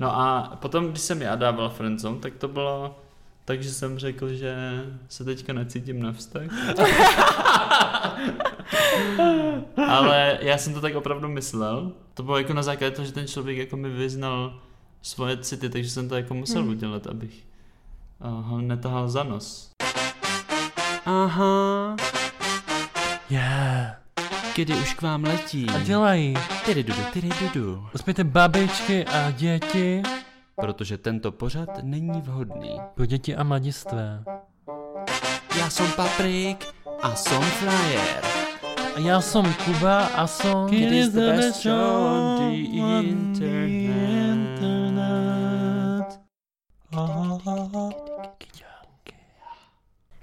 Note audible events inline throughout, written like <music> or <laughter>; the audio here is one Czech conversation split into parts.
No a potom, když jsem já dával friendzone, tak to bylo takže jsem řekl, že se teďka necítím na vztah. <laughs> Ale já jsem to tak opravdu myslel. To bylo jako na základě toho, že ten člověk jako mi vyznal svoje city, takže jsem to jako musel hmm. udělat, abych uh, ho netahal za nos. Aha. Yeah. Kdy už k vám letí. A dělají. Tyry dudu, tyry dudu. Uspějte babičky a děti. Protože tento pořad není vhodný. Pro děti a mladistvé. Já jsem Paprik a jsem Flyer. A já jsem Kuba a jsem It is the best show on the internet.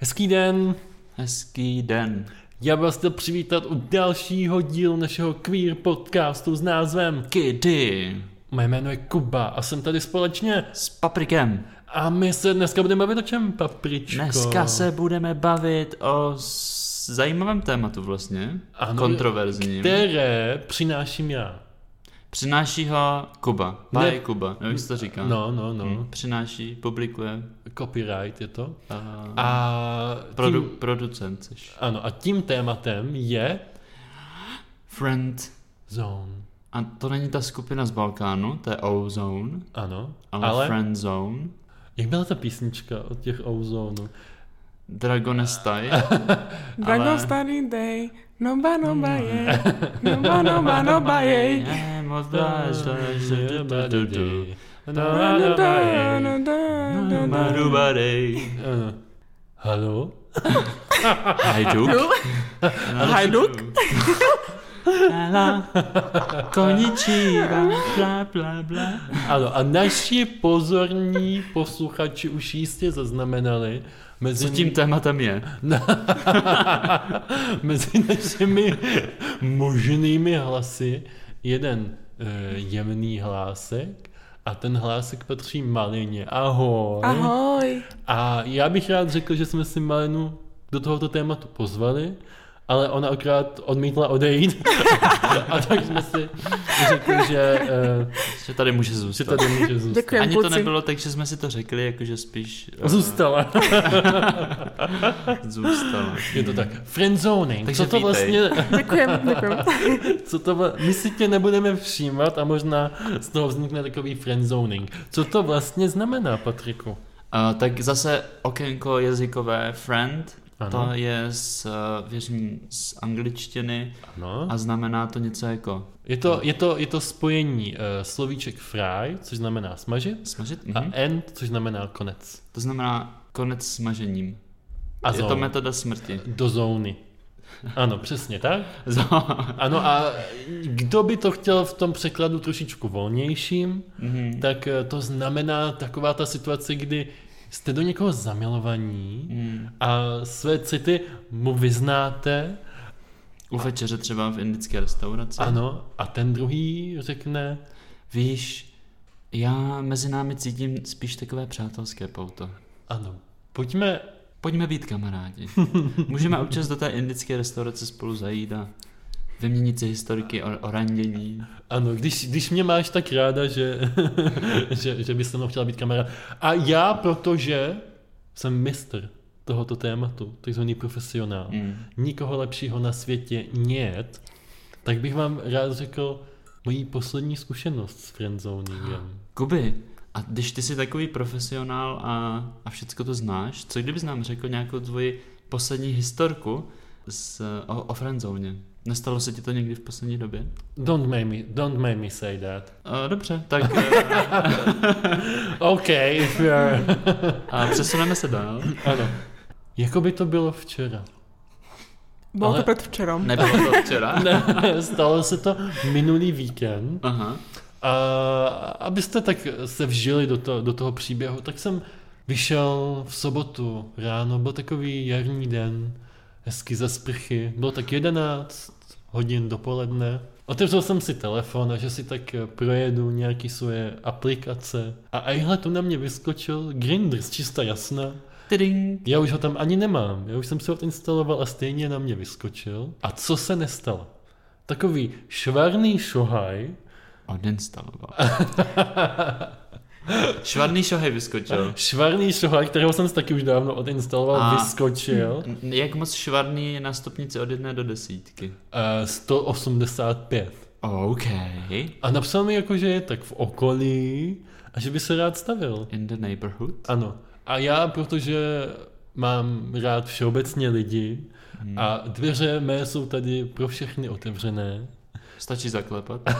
Hezký den. Hezký den. Já vás chtěl přivítat u dalšího dílu našeho queer podcastu s názvem Kdy? Moje jméno je Kuba a jsem tady společně S paprikem. a my se dneska budeme bavit o čem, papričko? Dneska se budeme bavit o zajímavém tématu vlastně. Ano, kontroverzním. Které přináším já. Přináší ho Kuba. By Ne- Kuba. Nevím, jak to říká. No, no, no. Hm, Přináší, publikuje. Copyright je to. A, A produ, tím, producent jsi. ano, a tím tématem je Friend. zone. A to není ta skupina z Balkánu, to je Ozone, Ano, ale, ale, ale Friend Zone. jak byla ta písnička od těch Ozone? Dragonestai. Dragon <laughs> Ale- Day, noba noba je, noba noba noba je. Je moc dáš, Ano. Halo? Hajduk. Hajduk? Konichiwa, bla bla bla. Ano, a naši pozorní posluchači už jistě zaznamenali mezi, Co tím tématem je? <laughs> mezi našimi možnými hlasy jeden e, jemný hlásek a ten hlásek patří Malině. Ahoj. Ahoj. A já bych rád řekl, že jsme si Malinu do tohoto tématu pozvali, ale ona akorát odmítla odejít. <laughs> a tak jsme si řekli, že, uh, Že tady může že zůstat. tady může zůstat. Děkujem, Ani to kluci. nebylo tak, že jsme si to řekli, jakože spíš eh, Zůstala. <laughs> zůstalo. Je to tak. Friendzoning. Takže co to vítej. vlastně, Děkujem, děkujem. <laughs> co to, vla- my si tě nebudeme všímat a možná z toho vznikne takový friendzoning. Co to vlastně znamená, Patriku? Uh, tak zase okénko jazykové friend, Ano. to je z, uh, věřím, z angličtiny Ano. a znamená to něco jako Je to, je to, je to spojení uh, slovíček fry, což znamená smažit, smažit. a Mhm. end, což znamená konec. To znamená konec smažením. A je to zone. metoda smrti. Do zóny. Ano, přesně tak. <laughs> Ano a kdo by to chtěl v tom překladu trošičku volnějším, Mhm. tak eh, to znamená taková ta situace, kdy jste do někoho zamilovaní Mm. a své city mu vyznáte, U večeře třeba v indické restauraci. ano, a ten druhý řekne, Víš, já mezi námi cítím spíš takové přátelské pouto. ano, pojďme, Pojďme být kamarádi. <laughs> Můžeme občas do té indické restaurace spolu zajít a vyměnit si historiky o, o randění. ano, když, když mě máš tak ráda, že, <laughs> že, že bys se mnou chtěla být kamarád. A já, protože jsem mistr tohoto tématu, takzvaný profesionál, Mm. nikoho lepšího na světě nět, tak bych vám rád řekl moji poslední zkušenost s friendzoningem. Kuby, a když ty jsi takový profesionál a, a všecko to znáš, co kdybys nám řekl nějakou tvoji poslední historku z, o, o friendzóně? Nestalo se ti to někdy v poslední době? Don't make me, don't make me say that. Uh, dobře, tak uh, <laughs> OK, if you're... a přesuneme se dál. ano. Jako by to bylo včera. Bylo Ale- to předvčerom. Nebylo to včera? <laughs> Ne, stalo se to minulý víkend. Aha. A abyste tak se vžili do, to, do toho příběhu, tak jsem vyšel v sobotu ráno, byl takový jarní den, hezky ze sprchy, bylo tak 11 hodin dopoledne. Otevřel jsem si telefon a že si tak projedu nějaký svoje aplikace a ajhle tu na mě vyskočil Grindr z čista jasna. Tiding. Já už ho tam ani nemám, já už jsem si ho instaloval a stejně na mě vyskočil. A co se nestalo? Takový švarný šohaj Odinstaloval. <laughs> <laughs> Švadný šohej vyskočil. Švarný šohák, kterého jsem si taky už dávno odinstaloval, A- vyskočil. Jak moc švadný je na stupnici od jedné do desítky? Uh, 185. OK. A napsal mi jako, že je tak v okolí a že by se rád stavil. In the neighborhood? Ano. A já, protože mám rád všeobecně lidi Hmm. a dveře mé jsou tady pro všechny otevřené, Stačí zaklepat. <laughs>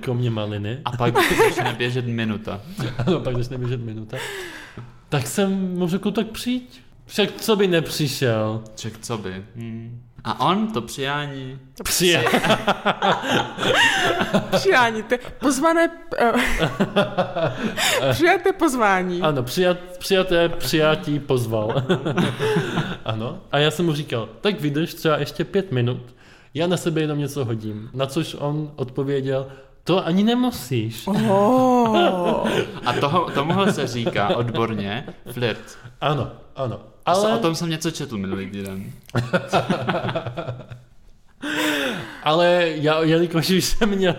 kromě maliny, A pak začne běžet minuta. <laughs> ano, pak začne běžet minuta, tak jsem mu řekl, tak přijď. Však co by nepřišel? Ček, co by? Hmm. A on to přijání Přijel. <laughs> Přijání, to je pozvané... eh, Přijaté pozvání. Ano, přijat, přijaté přijatí pozval. ano. A já jsem mu říkal, tak vydrž třeba ještě pět minut, já na sebe jenom něco hodím. Na což on odpověděl, to ani nemusíš. Oh. A toho, tomuhle se říká odborně flirt. Ano, ano. Ale... O tom jsem něco četl minulý týden. <laughs> ale já, jelikož už jsem měl,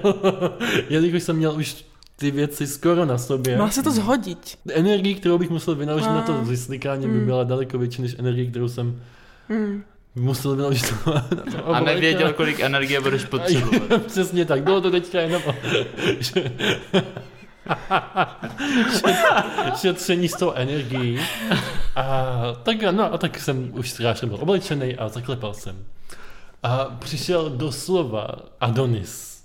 <laughs> jelikož jsem měl už ty věci skoro na sobě, Má se to zhodit. energii, kterou bych musel vynaložit na to A. vyslikání, by Mm. byla daleko větší než energii, kterou jsem Hmm. Musel to A nevěděl, kolik energie budeš <laughs> potřebovat. <laughs> Přesně tak, bylo to teďka jenom <laughs> šetření s tou energií. A tak, no, a tak jsem už strášen byl oblečený a zaklepal jsem. A přišel doslova Adonis.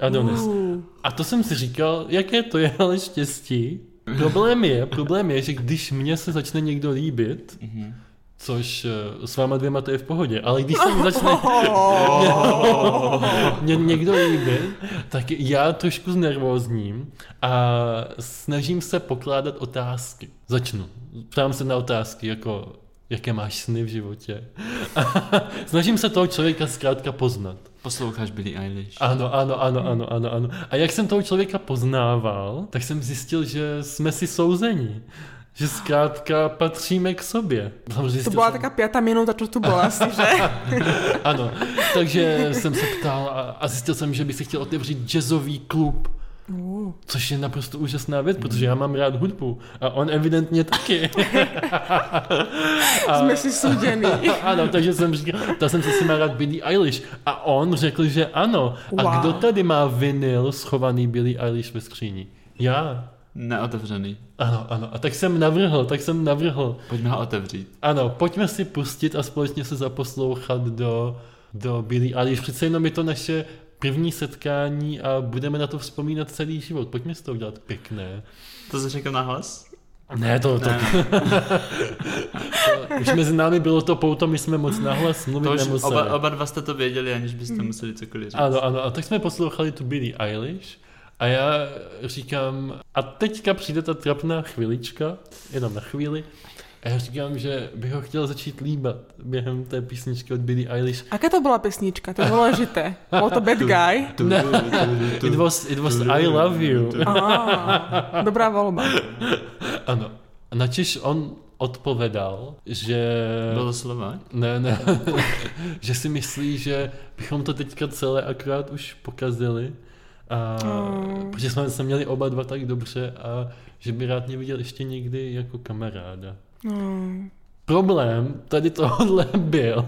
Adonis. Uh. A to jsem si říkal, jaké to je ale štěstí. Problém je, problém je, že když mně se začne někdo líbit, Mhm. Což eh, s váma dvěma to je v pohodě, ale když se mi začne <laughs> mě někdo líbí, tak já trošku znervózním a snažím se pokládat otázky. Začnu. Ptám se na otázky, jako jaké máš sny v životě. <laughs> snažím se toho člověka zkrátka poznat. Posloucháš Billie Eilish. Ano, ano, ano, ano, ano, ano. A jak jsem toho člověka poznával, tak jsem zjistil, že jsme si souzení. Že zkrátka patříme k sobě. To Zjistil byla jsem- taká pětá minuta, čo tu byla asi, že? <laughs> Ano, takže jsem se ptal a, a zjistil jsem, že bych si chtěl otevřít jazzový klub. Uh. Což je naprosto úžasná věc, protože já mám rád hudbu a on evidentně taky. <laughs> Jsme si suděný. ano, takže jsem říkal, tak jsem si si má rád Billie Eilish a on řekl, že ano. A Wow. kdo tady má vinyl schovaný Billie Eilish ve skříni? Já. Neotevřený. Ano, ano. A tak jsem navrhl, tak jsem navrhl. Pojďme ho otevřít. Ano, pojďme si pustit a společně se zaposlouchat do, do Billie Eilish. Přece jenom je to naše první setkání a budeme na to vzpomínat celý život. Pojďme si to udělat pěkné. To jsi řekl nahlas? Ne, to, to, Ne. <laughs> to už mezi námi bylo to pouto, my jsme moc nahlas mluvit To už nemuseli. oba, oba dva jste to věděli, aniž byste museli cokoliv říct. Ano, ano, a tak jsme poslouchali tu Billie Eilish a já říkám, a teďka přijde ta trapná chvilička, jenom na chvíli, a já říkám, že bych ho chtěl začít líbat během té písničky od Billie Eilish. Aká to byla pesnička? To je důležité. <laughs> Byl to Bad Guy? Ne, it was, it was I love you. Ah, dobrá volba. <laughs> Ano. A načež on odpovedal, že... Bylo to slova? Ne, ne. <laughs> že si myslí, že bychom to teďka celé akorát už pokazili. A, Mm. Protože jsme se měli oba dva tak dobře a že by rád mě viděl ještě někdy jako kamaráda. Hmm. Problém tady tohohle byl,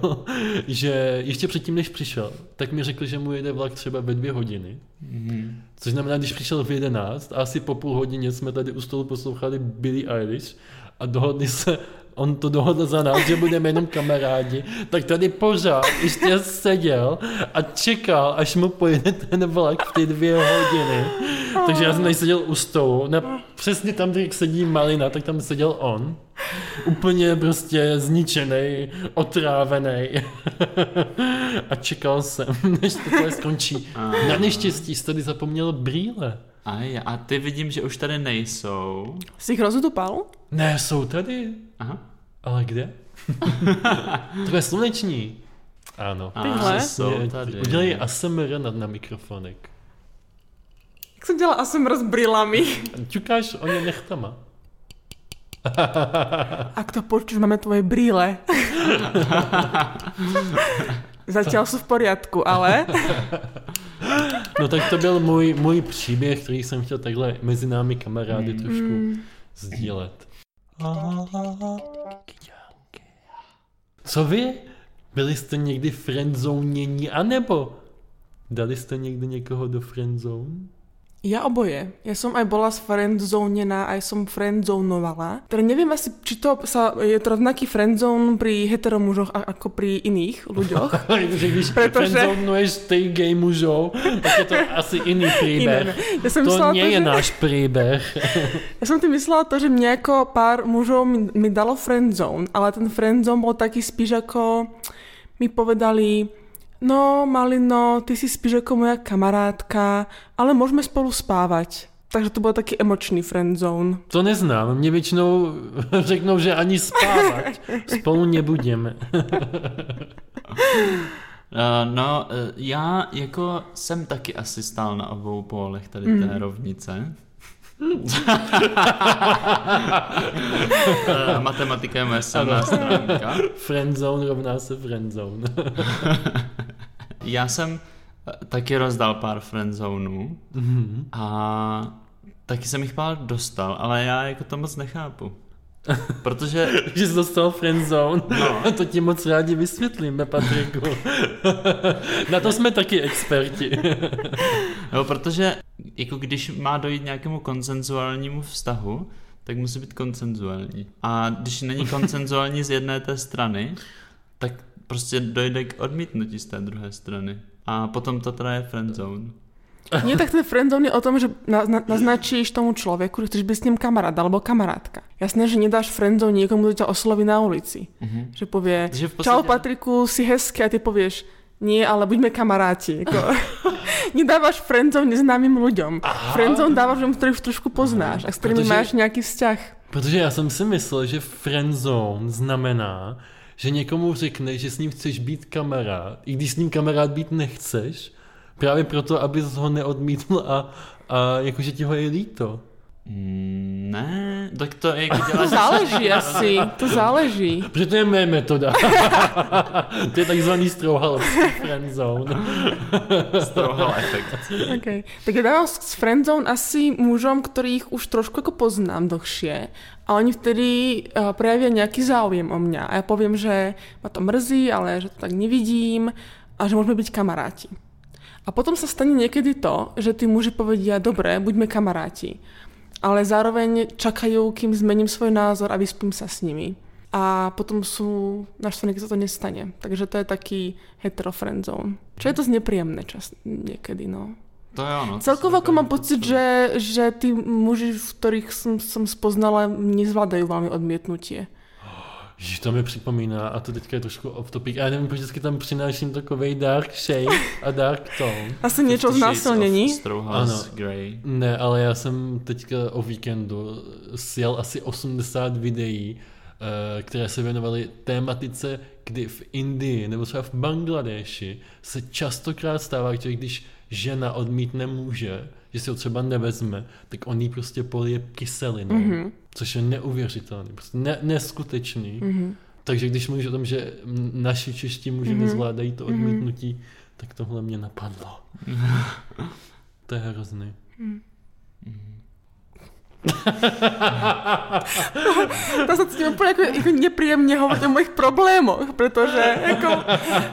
že ještě předtím, než přišel, tak mi řekl, že mu jede vlak třeba ve dvě hodiny. Mhm. Což znamená, když přišel v 11 a asi po půl hodině jsme tady u stolu poslouchali Billie Eilish a dohodli se, on to dohodl za nás, že budeme jenom kamarádi, tak tady pořád ještě seděl a čekal, až mu pojede ten vlak v ty dvě hodiny. Takže já jsem tady seděl u stolu, na, přesně tam, kde sedí Malina, tak tam seděl on. Úplně prostě zničený, otrávený. a čekal jsem, než to skončí. Na neštěstí jsi tady zapomněl brýle. Aj, a ty vidím, že už tady nejsou. Jsi jich rozutupal? Ne, jsou tady. Aha. Ale kde? <laughs> to je sluneční. Ano. A, Tyhle? jsou Je- tady. Udělej ASMR na, na mikrofonek. Jak jsem dělala ASMR s brýlami. Ťukáš o ně nechtama. <laughs> Ak to počuješ, máme tvoje brýle. <laughs> Zatiaľ sú v poriadku, ale No tak to byl můj, můj příběh, který jsem chtěl takhle mezi námi kamarády Hmm. trošku Mm. sdílet. Co vy? Byli jste někdy friendzonění, anebo dali jste někdy někoho do friendzone? Ja oboje. Ja som aj bola friendzonená, aj som friendzonovala. Teda neviem asi, či to sa, je to rovnaký friendzone pri heteromužoch ako pri iných ľuďoch. <laughs> že když Protože- friendzonuješ ty gay mužou, tak je to asi iný <laughs> Iné, príbeh. ne. Ja som To nie to, je že... náš príbeh. <laughs> Ja som tým myslela to, že mne ako pár mužov mi, mi dalo friendzone, ale ten friendzone bol taký spíš ako mi povedali, no Malino, ty si spíš ako moja kamarátka, ale môžeme spolu spávať. Takže to bol taký emočný friendzone. To neznám. Mě většinou <laughs> řeknou, že ani spávat spolu nebudeme. Uh, <laughs> no, uh, já jako jsem taky asi stál na obou pólech tady té Mm. rovnice. <laughs> uh, matematika je moje silná stránka. Friendzone rovná se friendzone. <laughs> Já jsem eh, taky rozdal pár friendzonů Mhm. a taky jsem jich pár dostal, ale já jako to moc nechápu. Protože, <laughs> Že jsi dostal friendzone. no, To ti moc rádi vysvětlíme, Patriku. Na to jsme taky experti. No, protože jako když má dojít nějakému konsenzuálnímu vztahu, tak musí být konsenzuální. A když není <laughs> konsenzuální z jedné té strany, tak prostě dojde k odmítnutí z té druhé strany. A potom to teda je friendzone. Nie, tak ten friendzone je o tom, že na, na, naznačíš tomu človeku, že chceš byť s ním kamarát alebo kamarátka. Jasné, že nedáš friendzone niekomu, kto ťa osloví na ulici. Mhm. Že povie, Takže v čau podstatě- Patriku, si hezký a ty povieš, nie, ale buďme kamaráti. Jako, <laughs> nedávaš friendzone neznámym ľuďom. Friendzone dávaš ľuďom, ktorých už trošku poznáš a s ktorými Protože- máš nejaký vzťah. Protože já jsem si myslel, že friendzone znamená, že někomu řekne, že s ním chceš být kamarád, i když s ním kamarád být nechceš, právě proto, abys ho neodmítl a, a jakože ti ho je líto. Ne, tak to je jako <laughs> To záleží asi, to záleží. Protože to je mé metoda. <laughs> to je takzvaný strouhalovský friendzone. <laughs> strouhal efekt. Okay. Tak ja dávam s friendzone asi mužom, ktorých už trošku ako poznám dlhšie a oni vtedy uh, prejavia nejaký záujem o mňa a ja poviem, že ma to mrzí, ale že to tak nevidím a že môžeme byť kamaráti. A potom sa stane niekedy to, že tí muži povedia, dobre, buďme kamaráti, ale zároveň čakajú, kým zmením svoj názor a vyspím sa s nimi. A potom sú naštvaní, keď sa to nestane. Takže to je taký hetero friendzone. Čo je to nepríjemné čas niekedy, no. To jo, no. to Celkovo ako mám pocit, že, že tí muži, v ktorých som, som spoznala, nezvládajú veľmi odmietnutie. Ježiš, to mi připomíná, a to teďka je trošku off topic, a já nevím, proč vždycky tam přináším takovej dark shade a dark tone. <laughs> Asi niečo o Fifty Shades znásilnení. of Strouhals Ano. Grey. Ne, ale já jsem teďka o víkendu sjel asi 80 videí, eh, které se věnovaly tématice, kdy v Indii nebo třeba v Bangladeši se častokrát stává, že když žena odmítne muže, že si ho třeba nevezme, tak on jí prostě polije kyselinou, Mhm. mm-hmm. Což je neuvěřitelný, prostě ne, neskutečný. Mhm. Takže když mluvíš o tom, že naši čeští muži Mhm. nezvládají to odmítnutí, tak tohle mě napadlo. <laughs> to je hrozný. <laughs> To sa cítim úplne ako, ako nepríjemne hovoriť o mojich problémoch, pretože ako,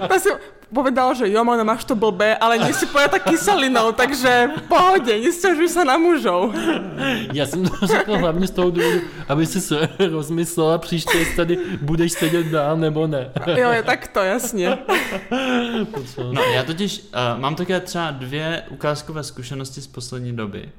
to si povedal, že jo, Mona, máš to blbé, ale nie si pojatá kyselinou, takže v pohode, nesťažuj sa na mužov. Já jsem to řekl hlavně z toho důvodu, aby si se <laughs> rozmyslela příště, jestli tady budeš sedět dál nebo ne. Jo, je takto, jasne. No, já totiž uh, mám také třeba dvě ukázkové zkušenosti z poslední doby,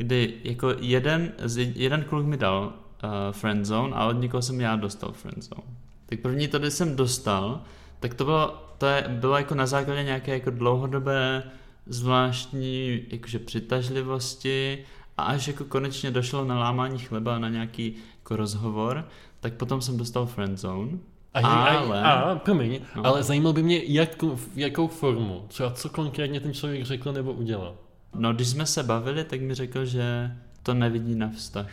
kdy jako jeden, z- jeden kluk mi dal uh, friendzone a od někoho jsem já dostal friendzone. Tak první to, když jsem dostal, tak to bylo, to je, bylo jako na základě nějaké jako dlouhodobé zvláštní jakože přitažlivosti a až jako konečně došlo na lámání chleba na nějaký jako rozhovor, tak potom jsem dostal friendzone. A, ale... Ale- a, a promiň, No. ale zajímalo by mě, jak, v jakou formu, třeba co konkrétně ten člověk řekl nebo udělal. No, když jsme se bavili, tak mi řekl, že to nevidí na vztah.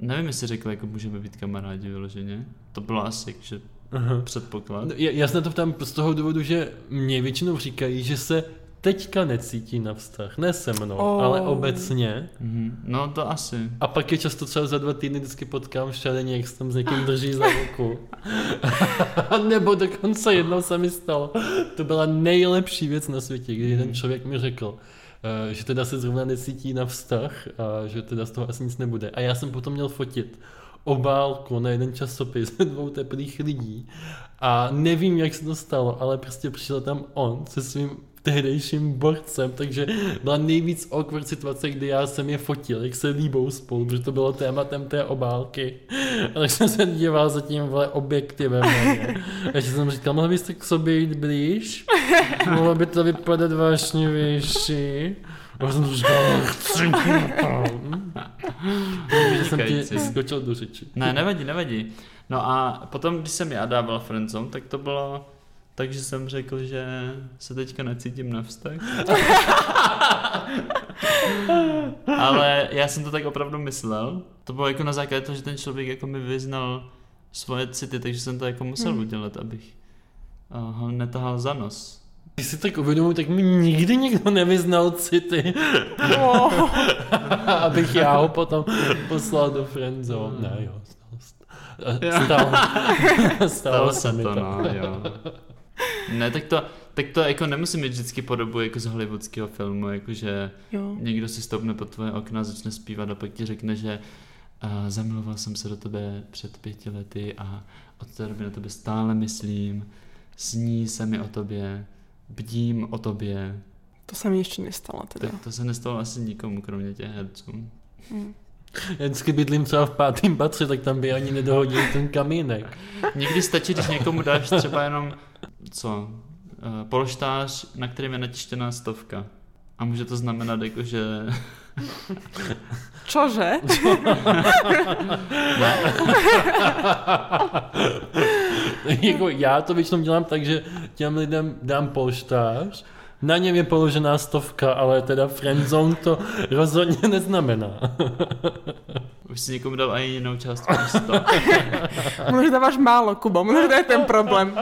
Nevím, jestli řekl, jako můžeme být kamarádi vyloženě. To bylo asi že Aha. předpoklad. No, já, se na to ptám z toho důvodu, že mě většinou říkají, že se teďka necítí na vztah. Ne se mnou, Oh. ale obecně. Mhm. No to asi. A pak je často třeba za dva týdny vždycky potkám v šaleně, jak se tam s někým drží za ruku. <laughs> Nebo dokonce jednou se mi stalo. To byla nejlepší věc na světě, kdy jeden člověk mi řekl, že teda se zrovna necítí na vztah a že teda z toho asi nic nebude. A já jsem potom měl fotit obálku na jeden časopis <laughs> dvou teplých lidí a nevím, jak se to stalo, ale prostě přišel tam on se svým tehdejším borcem, takže byla nejvíc awkward situace, kdy já jsem je fotil, jak se líbou spolu, protože to bylo tématem té obálky. A tak jsem se díval za tím vole, objektivem ně. Takže jsem říkal, mohli byste k sobě jít blíž? Mohlo by to vypadat vášnivější? A jsem říkal, chci Takže jsem ti skočil do řeči. Ne, nevadí, nevadí. No a potom, když jsem já dával friendzone, tak to bylo tak, že jsem řekl, že se teďka necítím na vztah. <laughs> Ale já jsem to tak opravdu myslel. To bylo jako na základě toho, že ten člověk jako mi vyznal svoje city, takže jsem to jako musel Hmm. udělat, abych uh, ho netahal za nos. Když si tak uvědomuji, tak mi nikdy nikdo nevyznal city, Oh. <laughs> abych já ho potom poslal do friendzone. Ne, jo, stalo, stalo, <laughs> stalo, Stalo se se mi to, no, jo. <laughs> Ne, tak to, tak to jako nemusí mít vždycky podobu jako z hollywoodského filmu, jakože Jo. někdo si stoupne pod tvoje okna, začne zpívat a pak ti řekne, že uh, zamiloval jsem se do tebe před pěti lety a od té doby na tebe stále myslím, sní se mi o tobě, bdím o tobě. To se mi ještě nestalo teda. Tak to se nestalo asi nikomu, kromě těch herců. Mm. Já vždycky bydlím třeba v pátém patře, tak tam by ani nedohodili ten kamínek. Někdy stačí, když někomu dáš třeba jenom, co, uh, polštář, na kterém je natištěná stovka. A může to znamenat jako, že... <laughs> Čože? <laughs> <laughs> jako já to většinou dělám tak, že těm lidem dám polštář, na něm je položená stovka, ale teda friendzone to rozhodně neznamená. Už si někomu dal i jinou částku než 100. Možná dáváš málo, Kubo, možná to je ten problém.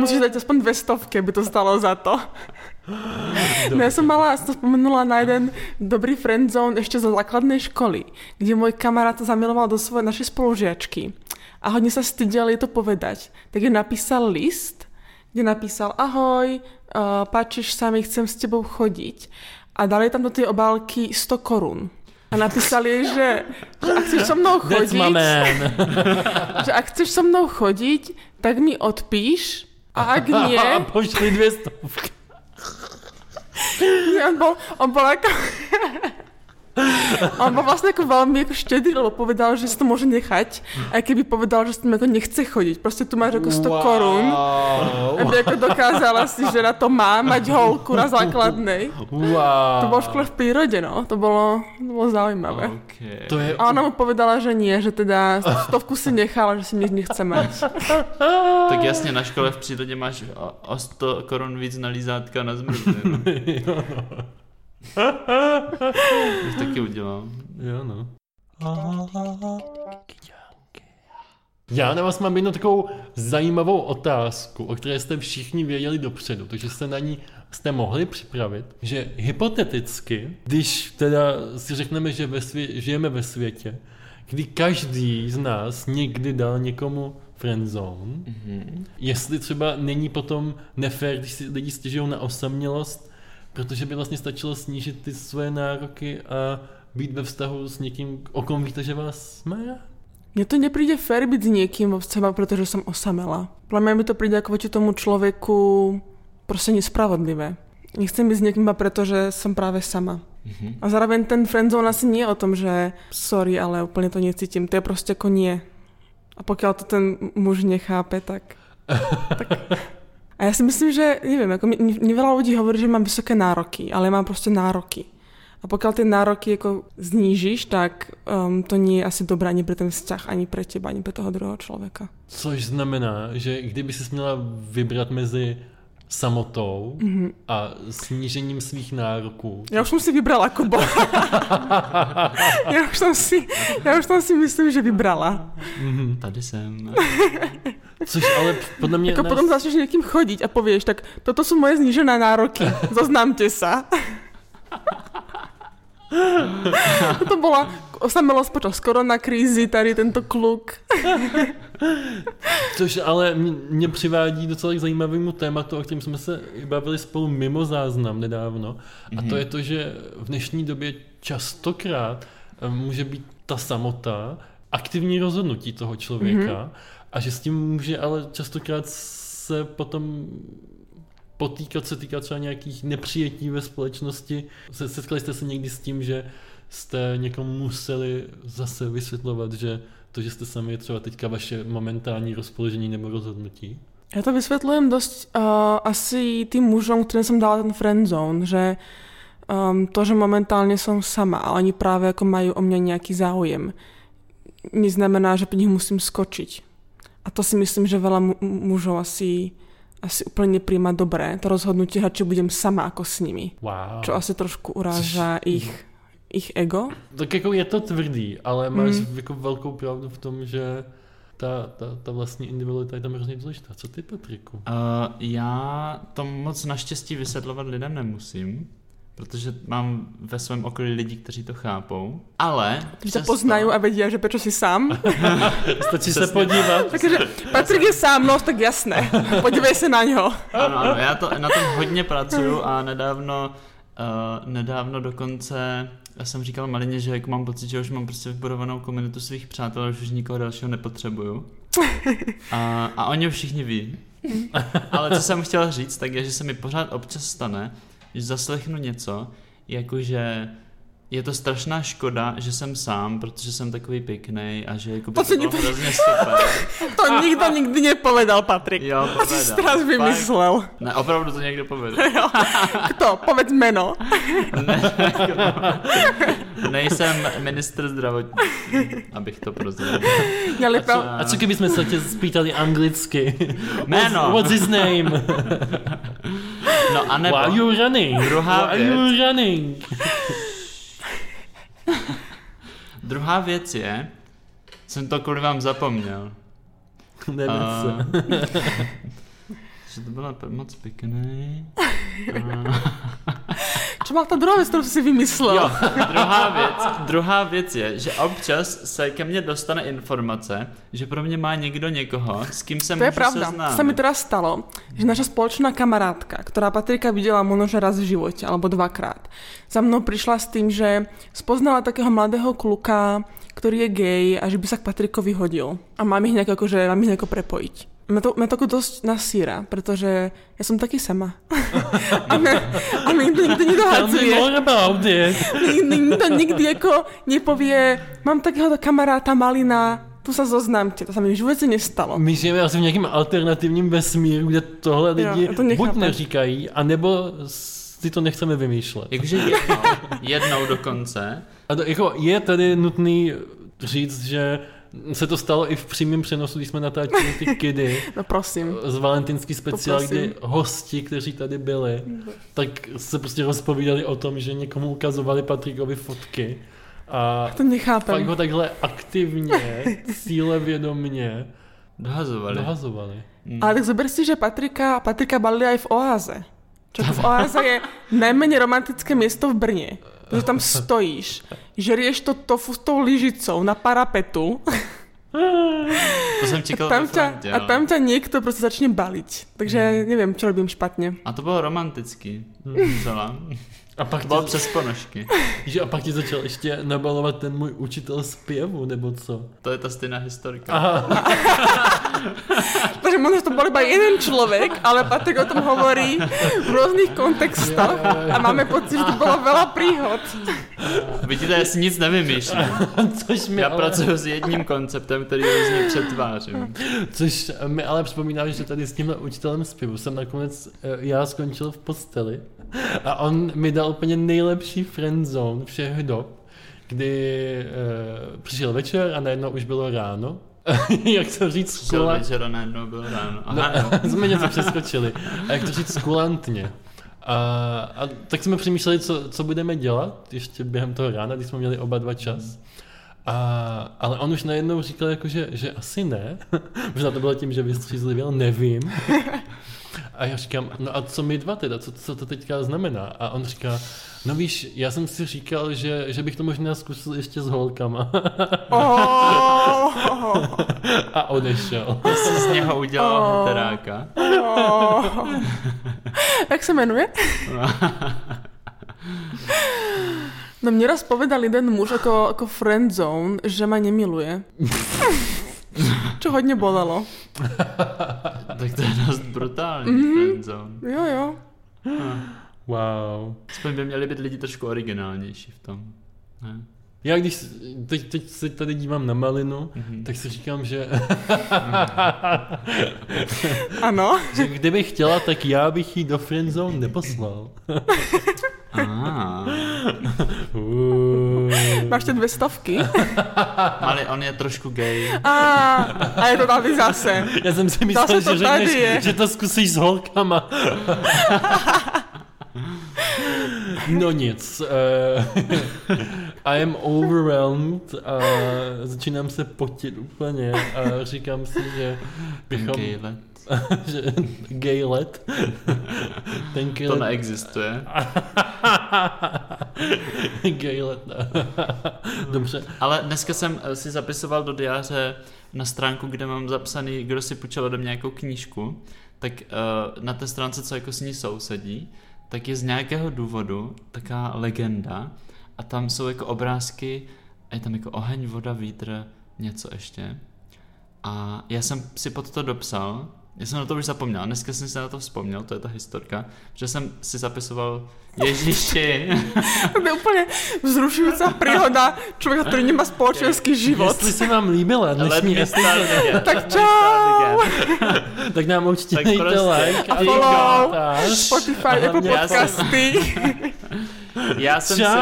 Musíš dát aspoň dvě stovky, aby to stalo za to. No, ja som mala, som spomenula na jeden dobrý friendzone ešte zo základnej školy, kde môj kamarát sa zamiloval do svojej našej spolužiačky a hodne sa stydeli to povedať. Tak je napísal list, kde napísal ahoj, uh, páčiš sa mi, chcem s tebou chodiť. A dali tam do tej obálky 100 korún. A napísali že, že ak chceš so mnou chodiť, <laughs> že ak chceš so mnou chodiť, tak mi odpíš a ak nie, <laughs> A pošli dvě stovky. <laughs> on bol, on bol ako... <laughs> On bol vlastne ako veľmi ako štedrý, lebo povedal, že si to môže nechať, aj keby povedal, že s tým ako nechce chodiť. Proste tu máš ako 100 korún, aby ako dokázala si, že na to má mať holku na základnej. Wow. To bolo v škole v prírode, no. To bolo, to bolo zaujímavé. Okay. To je... A ona mu povedala, že nie, že teda stovku si nechala, že si nič nechce mať. Tak jasně, na škole v přírodě máš o, o 100 korun víc na lízátka na zmrzli. <laughs> Bych taky udělal. Jo, no. Já na vás mám jednu takovou zajímavou otázku, o které jste všichni věděli dopředu, takže jste na ní jste mohli připravit, že hypoteticky, když teda si řekneme, že ve svě- žijeme ve světě, kdy každý z nás někdy dal někomu friendzone, Mhm. jestli třeba není potom nefér, když si lidi stěžují na osamělost, protože by vlastně stačilo snížit ty svoje nároky a být ve vztahu s někým, o kom víte, že vás má. Mne to nepríde fér byť s niekým vo vzťahu, pretože som osamela. Podľa mňa mi to príde ako voči tomu človeku proste nespravodlivé. Nechcem byť s niekým iba preto, že som práve sama. Mhm. A zároveň ten friendzone asi nie je o tom, že sorry, ale úplne to necítim. To je proste ako nie. A pokiaľ to ten muž nechápe, tak... <laughs> tak... A ja si myslím, že, neviem, ako mi, mi veľa ľudí hovorí, že mám vysoké nároky, ale mám proste nároky. A pokiaľ tie nároky ako znížiš, tak um, to je asi dobré ani pre ten vzťah, ani pre teba, ani pre toho druhého človeka. Což znamená, že kdyby si měla vybrat mezi samotou Mhm. a snížením svých nároků, Ja už som si vybrala, Kubo. <laughs> ja, už som si, ja už som si myslím, že vybrala. mhm, Tady jsem. <laughs> Což ale podle mě... Jako nás- potom začneš někým chodit a pověš, tak toto jsou moje znížené nároky, <laughs> zoznamte sa. <laughs> to bola osamelosť počas koronakrízy, tady tento kluk. <laughs> Což ale mě, přivádí docela k zajímavému tématu, o kterém jsme se bavili spolu mimo záznam nedávno. A to je to, že v dnešní době častokrát eh, může být ta samota aktivní rozhodnutí toho člověka a že s tím může ale častokrát se potom potýkat, se týká třeba nějakých nepřijetí ve společnosti. Se- Setkali jste se někdy s tím, že jste někomu museli zase vysvětlovat, že to, že jste sami je třeba teďka vaše momentální rozpoložení nebo rozhodnutí? Ja to vysvetľujem dosť uh, asi tým mužom, ktorým som dala ten friendzone, že um, to, že momentálne som sama a oni práve ako majú o mňa nejaký záujem, neznamená, že po nich musím skočiť. A to si myslím, že veľa mu- mužov asi, asi úplne nepríjma dobré, to rozhodnutie, či budem sama ako s nimi. Wow. Čo asi trošku uráža ich, ich ego. Tak jako je to tvrdý, ale máš Mm. jako velkou pravdu v tom, že ta, ta, ta vlastní individualita je tam hrozně důležitá. Co ty, Patriku? Uh, já to moc naštěstí vysvětlovat lidem nemusím, protože mám ve svém okolí lidi, kteří to chápou, ale... Že ťa poznajú a vedia, že prečo si sám. <laughs> Stačí se podívat. Takže Patrik je sám, no tak jasné. Podívej se na něho. Ano, ano, já to, na tom hodně pracuju a nedávno, uh, nedávno dokonce já jsem říkal Malině, že jako mám pocit, že už mám prostě vybudovanou komunitu svých přátel, že už nikoho dalšího nepotřebuju. A, a oni už všichni ví. Ale co jsem chtěl říct, tak je, že se mi pořád občas stane, že zaslechnu něco, jakože je to strašná škoda, že jsem sám, protože jsem takový pěkný a že jako by To to, nepo- hrozně super. <laughs> To nikdo nikdy nepovedal, Patrik. Jo, To si povedal. teraz Fakt. vymyslel. Ne, opravdu to někdo povedal. <laughs> Jo. Kto? Povedz meno. <laughs> Nejsem ministr zdravotnictví, abych to prozradil. A co-. A co kdyby jsme se tě spýtali anglicky? Jméno. What's, what's his name? No a nebo, Why are you running? Druhá Why are you running? <laughs> druhá věc je, jsem to kvůli vám zapomněl, <laughs> Nevím A- se. <laughs> že to byla p- moc pěkný. A... Čo mal tá druhá vec, ktorú si vymyslel? Jo, <laughs> druhá věc, druhá věc je, že občas se ke mně dostane informace, že pro mě má někdo někoho, s kým se To je pravda. To seznámit. sa mi teraz stalo, že naša spoločná kamarátka, ktorá Patrika videla možno že raz v živote, alebo dvakrát, za mnou prišla s tým, že spoznala takého mladého kluka, ktorý je gay a že by sa k Patrikovi hodil. A mám ich nejako, akože, mám ich nejako prepojiť. Mňa to, mňa to ako dosť nasíra, pretože ja som taký sama. <laughs> a mňa, a mňa nikto nikdy more about it. Nikdy, nikto nikdy ako nepovie, mám takého kamaráta Malina, tu sa zoznámte. To sa mi v živote nestalo. My žijeme asi v nějakém alternativním vesmíru, kde tohle Jo, lidi já to buď neříkají, anebo si to nechceme vymýšlet. Jakože jednou, jednou dokonce, A to, jako je tady nutný říct, že se to stalo i v přímém přenosu, když jsme natáčeli ty <laughs> kidy No prosím. z valentinský speciál, Poprosím. kdy hosti, kteří tady byli, tak se prostě rozpovídali o tom, že někomu ukazovali Patrikovi fotky a To nechápem. fakt ho takhle aktivně, <laughs> cílevědomně dohazovali. dohazovali. Ale tak zober si, že Patrika, Patrika balili aj v oáze. Čo v <laughs> oáze je najmenej romantické miesto v Brne. Protože tam stojíš, žerieš to tofu s tou lyžicou na parapetu <laughs> To jsem čekal tam ve ťa, frontě, a tam ťa niekto prostě začne baliť. Takže neviem, čo robím špatne. A to bylo romantický. <laughs> Celá. A pak bylo ti, přes ponožky. <laughs> že a pak ti začal ještě nabalovat ten můj učitel zpěvu, nebo co? To je ta stejná historka. Aha, Takže možno, že to bol iba jeden človek, ale Patrik o tom hovorí v rôznych kontextoch a máme pocit, že to bolo veľa príhod. Vidíte, já si nic nevymýšlím. <laughs> což mi Já ale, pracuji s jedním konceptem, který různě přetvářím. což mi ale připomíná, že tady s tímhle učitelem zpěvu jsem nakonec eh, já skončil v posteli a on mi dal úplně nejlepší friendzone všech dob, kdy e, přišel večer a najednou už bylo ráno. <laughs> jak to říct, Přišel skula... večer a najednou byl ráno. No, Aha, jo. <laughs> jsme něco přeskočili. A jak to říct skulantně. A, a tak jsme přemýšleli, co, co budeme dělat ještě během toho rána, když jsme měli oba dva čas. A, ale on už najednou říkal, jako, že, že asi ne. <laughs> Možná to bylo tím, že vystřízlivěl, nevím. A já říkám, no a co my dva teda, co, co to teďka znamená? A on říká, no víš, já jsem si říkal, že, že bych to možná zkusil ještě s holkama. Oh, <laughs> A odešel. Ty jsi z něho udělal Oh. heteráka. oh. Jak se jmenuje? <laughs> No mne raz povedal jeden muž ako, ako friendzone, že ma nemiluje. <laughs> Čo hodně bolelo. <laughs> tak to je dost brutální Mhm. mm-hmm. friendzone. Jo, jo. Wow. Aspoň by měli být lidi trošku originálnější v tom. Ne? Já když teď, teď se tady dívám na malinu, Mhm. tak si říkám, že, Ano. <laughs> že kdybych chtěla, tak já bych ji do friendzone neposlal. <laughs> Ah. Uh. Máš ty dvě stovky? <laughs> Ale on je trošku gay. A, a je to tady zase. Já jsem si myslel, že řekneš, je. že to zkusíš s holkama. <laughs> No nic. Uh, I am overwhelmed a začínám se potit úplně a říkám si, že bychom... Gay let. <laughs> že, gay let. Ten gay To let. neexistuje. <laughs> gay let. <laughs> Dobře. Ale dneska jsem eh, si zapisoval do diáře na stránku, kde mám zapsaný, kdo si půjčil ode mě nějakou knížku, tak uh, na té stránce, co jako s ní sousedí, tak je z nějakého důvodu taková legenda a tam jsou jako obrázky, a je tam jako oheň, voda, vítr, něco ještě. A já jsem si pod to dopsal, já jsem na to už zapomněl, dneska jsem si na to vzpomněl, to je ta historka, že jsem si zapisoval Ježíši, To je úplně vzrušující príhoda člověka, který nemá společenský život. Jestli se vám líbila dnešní again. Tak čau. tak nám určitě Tak dejte prostě. like a komentář. Spotify, Apple hlavně já jsem- podcasty. Já jsem, si, Čau.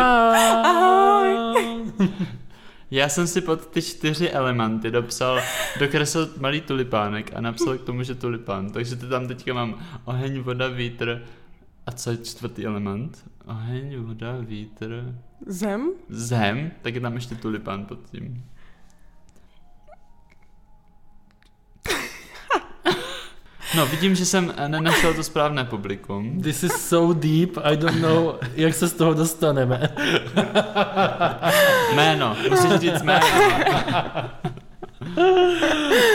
Já jsem si pod ty čtyři elementy dopsal, dokreslil malý tulipánek a napsal k tomu, že tulipán. Takže ty tam teďka mám oheň, voda, vítr a co je čtvrtý element? Oheň, voda, vítr, Zem? zem, tak je tam ještě tulipán pod tím. No, vidím, že jsem eh, nenašel to správné publikum. This is so deep, I don't know, jak se z toho dostaneme. <laughs> Jméno, musíš říct jméno.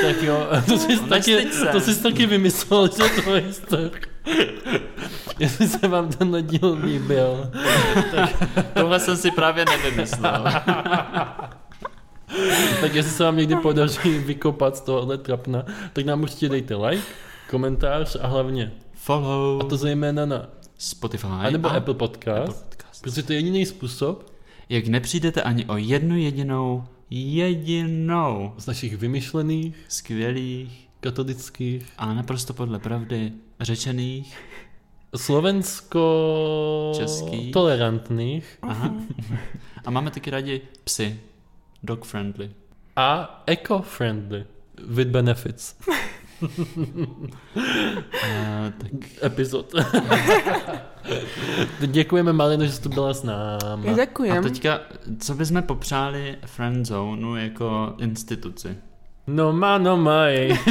tak jo, to jsi, No, taky, to jsi taky vymyslel, že to je historka. Jestli se vám tenhle díl líbil. Tohle jsem si právě nevymyslel. Tak jestli se vám někdy podaří vykopat z tohohle trapna, tak nám určitě dejte like, komentář a hlavně, Follow. a to zejména na Spotify a nebo Apple Podcast, Apple Podcast. protože to je jediný způsob Jak nepřijdete ani o jednu jedinou, jedinou z našich vymyšlených, skvělých katolických, a naprosto podle pravdy řečených. slovensko Český. tolerantních Aha. A máme taky rádi psy. Dog friendly. a eco-friendly with benefits <laughs> Tak epizod. <laughs> Děkujeme Malino, že jsi tu byla s námi. Já a děkujem. teďka, co bychom popřáli friendzone jako instituci? No má, no maj. <laughs>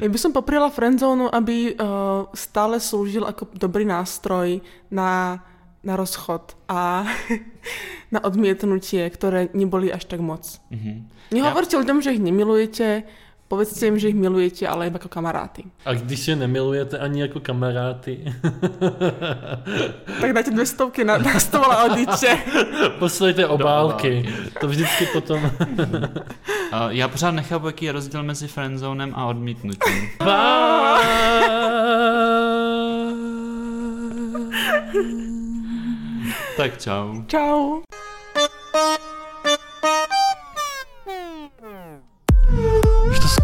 Ja by som friendzone, aby uh, stále slúžil ako dobrý nástroj na, na rozchod a na odmietnutie, ktoré neboli až tak moc. Mhm. Nehovorte ľuďom, že ich nemilujete, povedzte im, že ich milujete, ale iba ako kamaráty. A když je nemilujete ani jako kamaráty, Tak dáte dve stovky na, na stôl a odíďte. <laughs> poslejte obálky. obálky. To vždycky potom... <laughs> Já pořád nechápu, jaký je rozdíl mezi friendzonem a odmítnutím. <laughs> tak čau. Čau.